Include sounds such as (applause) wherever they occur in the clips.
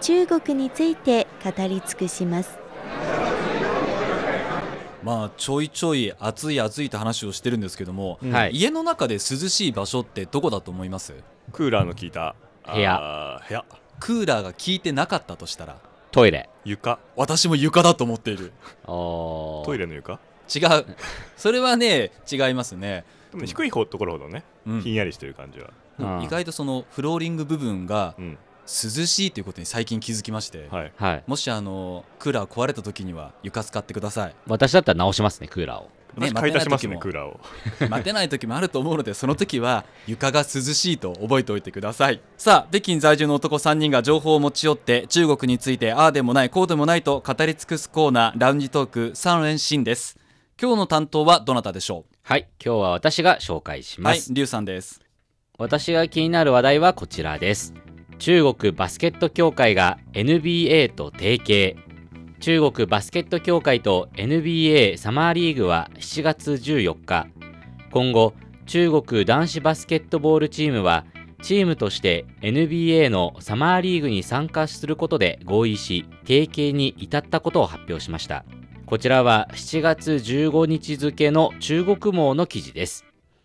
中国について語り尽くします。まあちょいちょい暑い暑いって話をしてるんですけども、はい。家の中で涼しい場所ってどこだと思います？クーラーの効いた部屋。部屋。クーラーが効いてなかったとしたら？トイレ。床。私も床だと思っている。(laughs) おトイレの床？違う。それはね違いますね、でも低い方ところほどね、うん。ひんやりしてる感じは、うん。意外とそのフローリング部分がうん涼しいということに最近気づきまして、はい、はい。もしあのクーラー壊れた時には床使ってください。私だったら直しますねクーラーを。ね私買い足しますね待てクーラーを。(laughs) 待てない時もあると思うのでその時は床が涼しいと覚えておいてください。さあ北京在住の男3人が情報を持ち寄って中国についてああでもないこうでもないと語り尽くすコーナーラウンジトーク3連新です。今日の担当はどなたでしょはい今日は私が紹介しうはいます、リュウさんです。私が気になる話題はこちらです中国バスケット協会が NBA と提携。中国バスケット協会と NBA サマーリーグは7月14日。今後中国男子バスケットボールチームはチームとして NBA のサマーリーグに参加することで合意し提携に至ったことを発表しました。こちらは7月15日付の中国網の記事です。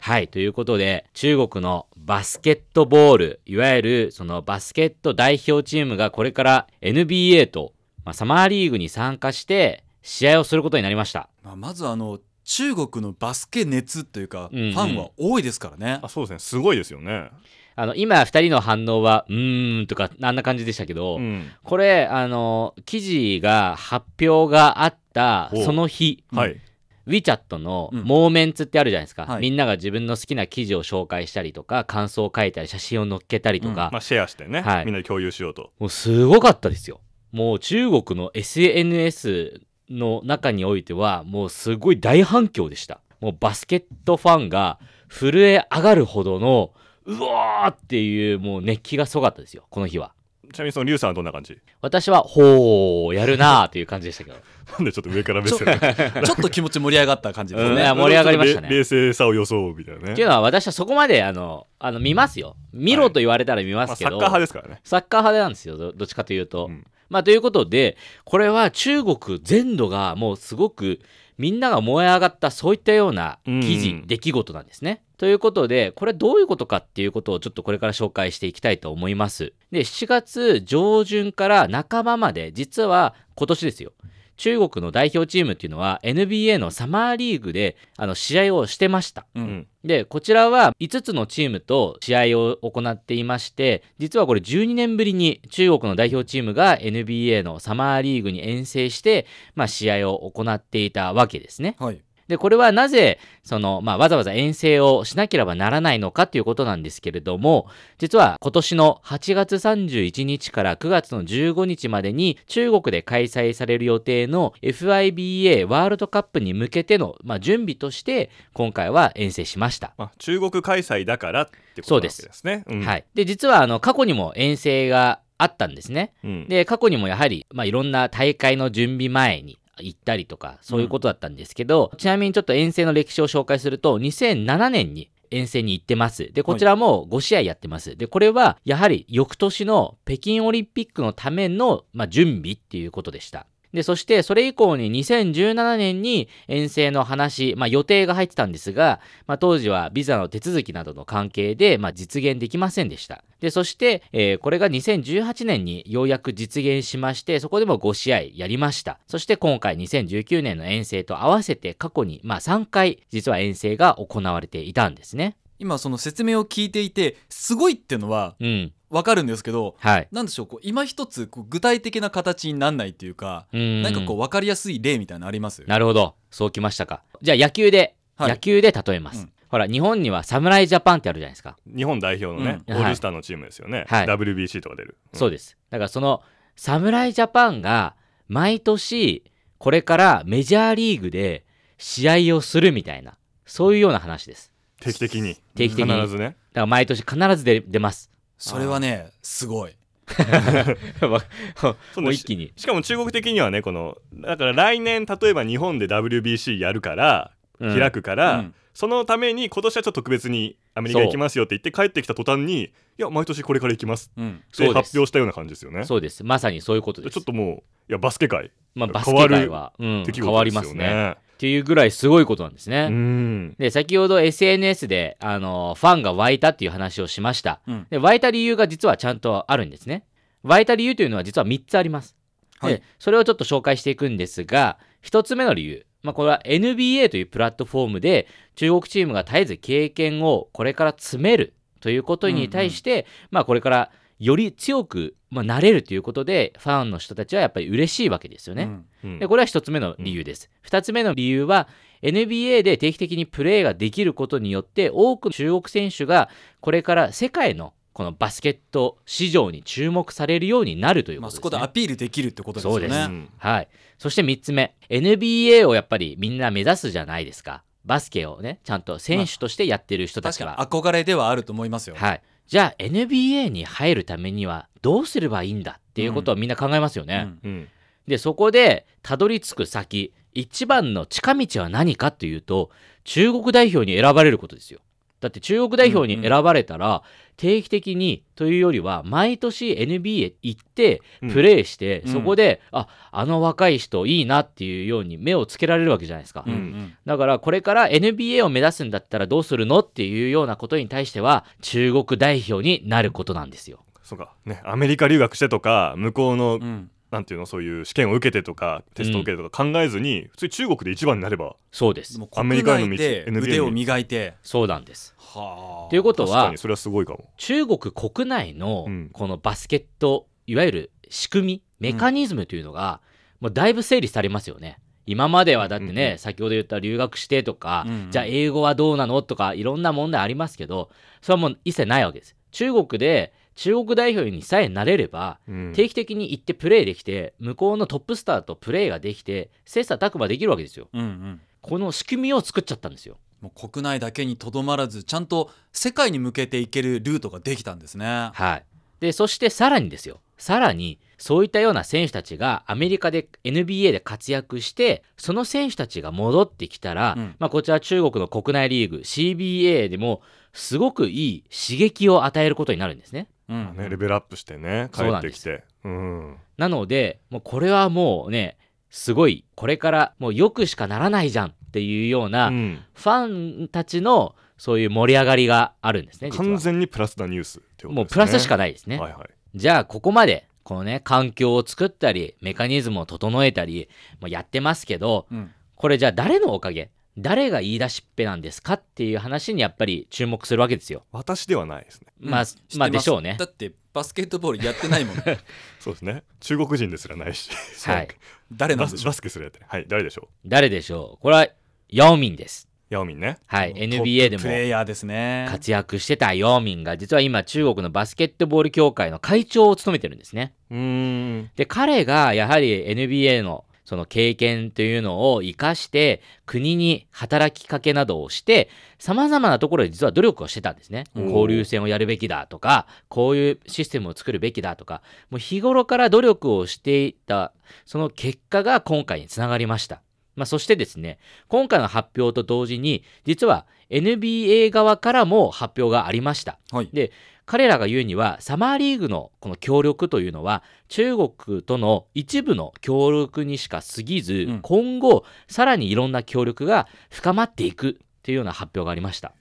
はい。ということで、中国のバスケットボール、いわゆるそのバスケット代表チームがこれから NBA と、まあ、サマーリーグに参加して試合をすることになりました。まあまずあの中国のバスケ熱というか、うんうん。ファンは多いですからね。あそうですね。すごいですよね。あの、今二人の反応は、うーんとか、あんな感じでしたけど、うん。これ、あの、記事が発表があったその日、はい、WeChat のうん。モーメンツってあるじゃないですか、はい。みんなが自分の好きな記事を紹介したりとか、感想を書いたり、写真を載っけたりとか、まあ、シェアしてね、はい。みんなで共有しようと。もうすごかったですよ。もう中国の SNS の中においては、もうすごい大反響でした。もうバスケットファンが震え上がるほどの、うわーっていうもう熱気がすごかったですよ、この日は。ちなみにそのリュウさんはどんな感じ？私は、ほー、やるなーという感じでしたけど。(laughs) なんでちょっと上から目線。(laughs) ちょっと気持ち盛り上がった感じですうん。ね、盛り上がりましたね。冷冷静さを装うみたいなね。っていうのは私はそこまで、あの、あの見ますよ。見ろと言われたら見ままあ、すけど、サッカー派ですからね。サッカー派なんですよ、どどっちかというと。うん。まあ、ということで、これは中国全土がもうすごくみんなが燃え上がったそういったような記事、うん出来事なんですね。ということで、これどういうことかっていうことをちょっとこれから紹介していきたいと思います。で、7月上旬から半ばまで、実は今年ですよ。中国の代表チームっていうのは NBA のサマーリーグであの試合をしてました。うんうんで、こちらは5つのチームと試合を行っていまして、実はこれ12年ぶりに中国の代表チームが NBA のサマーリーグに遠征して、まあ、試合を行っていたわけですね。はいで、これはなぜ、その、まあ、わざわざ遠征をしなければならないのかということなんですけれども、実は今年の8月31日から9月の15日までに中国で開催される予定の FIBA ワールドカップに向けての、まあ、準備として、今回は遠征しました。まあ、中国開催だからってことですねうんはい。で、実は、あの、過去にも遠征があったんですね。うんで、過去にもやはり、まあ、いろんな大会の準備前に行ったりとか、そういうことだったんですけど、ちなみにちょっと遠征の歴史を紹介すると、2007年に遠征に行ってます。で、こちらも5試合やってます。で、これは、やはり翌年の北京オリンピックのための、まあ、準備っていうことでした。で、そして、それ以降に2017年に遠征の話、まあ予定が入ってたんですが、まあ当時はビザの手続きなどの関係で、まあ実現できませんでした。で、そして、えーこれが2018年にようやく実現しまして、そこでも5試合やりました。そして今回2019年の遠征と合わせて過去に、まあ3回、実は遠征が行われていたんですね。今その説明を聞いていてすごいっていうのはうん。わかるんですけどはい。なんでしょうこう今一つこう具体的な形になんないっていうか、うん。なんかこう分かりやすい例みたいなのあります？なるほど。そうきましたか。じゃあ野球で、はい野球で例えます。うんほら、日本には侍ジャパンってあるじゃないですか。日本代表のね、うんオールスターのチームですよね、はい WBC とか出る、そうです。だからその侍ジャパンが毎年これからメジャーリーグで試合をするみたいなそういうような話です定期的に定期的に必ずねだから毎年必ず出出ますそれはねすごい。(laughs) もう一気に。しかも中国的にはねこのだから来年例えば日本で WBC やるから、うん。開くから、うん。そのために今年はちょっと特別にアメリカ行きますよって言って帰ってきた途端にいや毎年これから行きますうん。って発表したような感じですよね。そうです。まさにそういうことです。ちょっともういやバスケ界。まあ、バスケ変わる界は、うん、出来変わりますね。っていうぐらいすごいことなんですね。うんで先ほど SNS であのファンが湧いたっていう話をしました。うんで湧いた理由が実はちゃんとあるんですね。湧いた理由というのは実は3つあります。はいでそれをちょっと紹介していくんですが1つ目の理由、まあ、これは NBA というプラットフォームで中国チームが絶えず経験をこれから詰めるということに対して、まあ、これからより強く、まあ、なれるということでファンの人たちはやっぱり嬉しいわけですよね。うんうんでこれは一つ目の理由です。二つ目の理由は NBA で定期的にプレーができることによって多くの中国選手がこれから世界のこのバスケット市場に注目されるようになるというまあ、ことです、そこでアね。ピールできるってことですよね。そうですうんはい。そして三つ目 NBA をやっぱりみんな目指すじゃないですか。バスケをねちゃんと選手としてやってる人たち確は。かに憧れではあると思いますよ。はい。じゃあ NBA に入るためにはどうすればいいんだっていうことをみんな考えますよね。うん。うん。でそこでたどり着く先一番の近道は何かというと中国代表に選ばれることですよだって中国代表に選ばれたら、定期的にというよりは毎年 NBA 行ってうん。プレーして、うん。そこで、ああの若い人いいなっていうように目をつけられるわけじゃないですか、だからこれから NBA を目指すんだったらどうするのっていうようなことに対しては中国代表になることなんですよ。そうか。ねアメリカ留学してとか向こうの、うんなんていうのそういう試験を受けてとかテストを受けてとか考えずに、普通に中国で一番になればそうです。もうアメリカへの道腕を磨いて。そうなんです。はあ。ということは確かにそれはすごいかも。中国国内のうん。このバスケットいわゆる仕組みメカニズムというのが、もうだいぶ整理されますよね。今まではだってね、うんうん。先ほど言った留学してとか、うんうん。じゃあ英語はどうなのとかいろんな問題ありますけどそれはもう一切ないわけです。中国で中国代表にさえなれればうん定期的に行ってプレーできて向こうのトップスターとプレーができて切磋琢磨できるわけですようんうん。この仕組みを作っちゃったんですよもう国内だけにとどまらずちゃんと世界に向けていけるルートができたんですね。はい。で、そしてさらにですよ。さらに、そういったような選手たちがアメリカで NBA で活躍して、その選手たちが戻ってきたら、うんまあこちら中国の国内リーグ CBA でもすごくいい刺激を与えることになるんですね。うんね、レベルアップしてね帰ってきて。うん。なので、もうこれはもうね、すごい、これからもう良くしかならないじゃんっていうような、うん。ファンたちのそういう盛り上がりがあるんですね、完全にプラスなニュースね。もうプラスしかないですね。はいはい。じゃあここまでこのね環境を作ったりメカニズムを整えたりもやってますけどうん。これじゃあ誰のおかげ誰が言い出しっぺなんですかっていう話にやっぱり注目するわけですよ。私ではないですね。まあ、まあでしょうね。だ。ってバスケットボールやってないもん。(laughs) そうですね。中国人ですらないし。はい。誰なんでしょう？バスケすらやってないはい誰でしょ誰でしょう？これはヤオミンです。うヤオミンね。はい。NBA でもプレイヤーですね。活躍してたヤオミンが実は今中国のバスケットボール協会の会長を務めてるんですね。うーん。で彼がやはり NBA のその経験というのを生かして国に働きかけなどをしてさまざまなところで実は努力をしてたんですね。交流戦をやるべきだとかこういうシステムを作るべきだとかもう日頃から努力をしていたその結果が今回につながりました、まあ、そしてですね今回の発表と同時に実は NBA 側からも発表がありました。はい。で彼らが言うにはサマーリーグのこの協力というのは中国との一部の協力にしか過ぎず、うん。今後さらにいろんな協力が深まっていくっていうような発表がありました。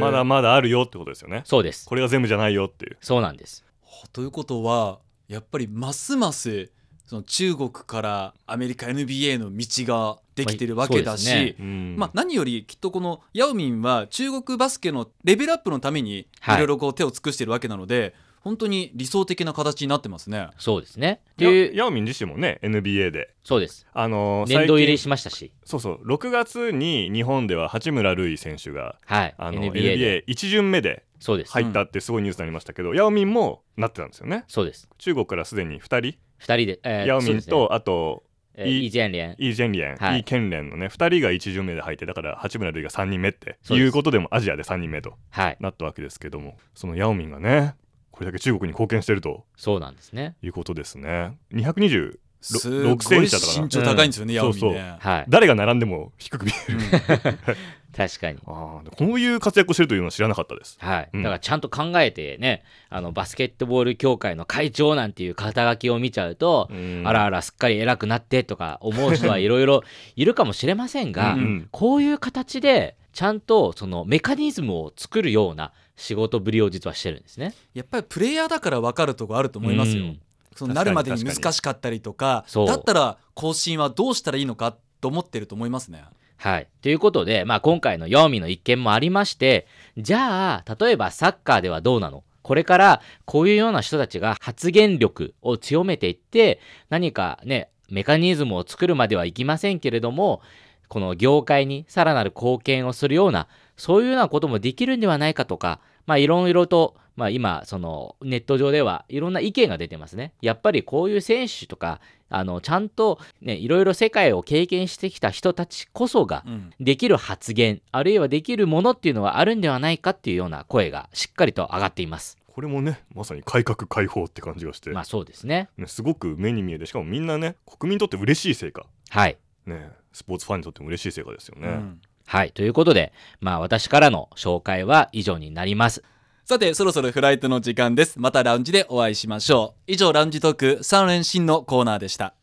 まだまだあるよってことですよね。そうです。これが全部じゃないよっていう。そうなんです。ということはやっぱりますますその中国からアメリカ NBA の道ができてるわけだし、まあね。うん。まあ、何よりきっとこのヤオミンは中国バスケのレベルアップのためにいはい。ろいろこう手を尽くしてるわけなので、本当に理想的な形になってますね。そうですね。ってヤオミン自身もね NBA で。そうです。あのー年度入りしましたし。そうそう6月に日本では八村塁選手がはい。あの NBA で。NBA1 巡目でそうです、入ったってすごいニュースになりましたけど、ヤオミンもなってたんですよね。そうです。中国からすでに2人2人で、えーヤオミンそうですね。と、あとえーイイ・ジェンリェン。イ・ジェンリェン、はい。イ・ケンレンのね2人が1巡目で入ってだから八村塁が3人目っていうことでもアジアで3人目とはい。なったわけですけどもそのヤオミンがねこれだけ中国に貢献してると。そうなんですね。いうことですね。220す6セごいンチだかな身長高いんですよね、うん。ヤオミンそうね。はい。誰が並んでも低く見える。うん (laughs) 確かに。あーこういう活躍をしてるというのは知らなかったです。はい、うん。だからちゃんと考えてねあのバスケットボール協会の会長なんていう肩書きを見ちゃうと、うん。あらあらすっかり偉くなってとか思う人はいろいろ (laughs) いるかもしれませんが、うんうん。こういう形でちゃんとそのメカニズムを作るような仕事ぶりを実はしてるんですね。やっぱりプレイヤーだから分かるとこあると思いますよ。うん。そのなるまでに難しかったりとかだったら更新はどうしたらいいのかと思ってると思いますね。はい。ということで、まあ、今回のヨーミの一件もありまして、じゃあ、例えばサッカーではどうなの？これからこういうような人たちが発言力を強めていって、何かね、メカニズムを作るまではいきませんけれども、この業界にさらなる貢献をするような、そういうようなこともできるんではないかとか、まあ、いろいろと、まあ、今、そのネット上ではいろんな意見が出てますね。やっぱりこういう選手とか、あの、ちゃんとね、いろいろ世界を経験してきた人たちこそがう、んできる発言、あるいはできるものっていうのはあるんではないかっていうような声がしっかりと上がっています。これもねまさに改革開放って感じがして、まあそうですね。ね、すごく目に見えてしかもみんなね国民にとって嬉しい成果はい。ねスポーツファンにとっても嬉しい成果ですよね、うんはい。ということで、まあ私からの紹介は以上になります。さてそろそろフライトの時間です。またラウンジでお会いしましょう。以上ラウンジトーク3連新のコーナーでした。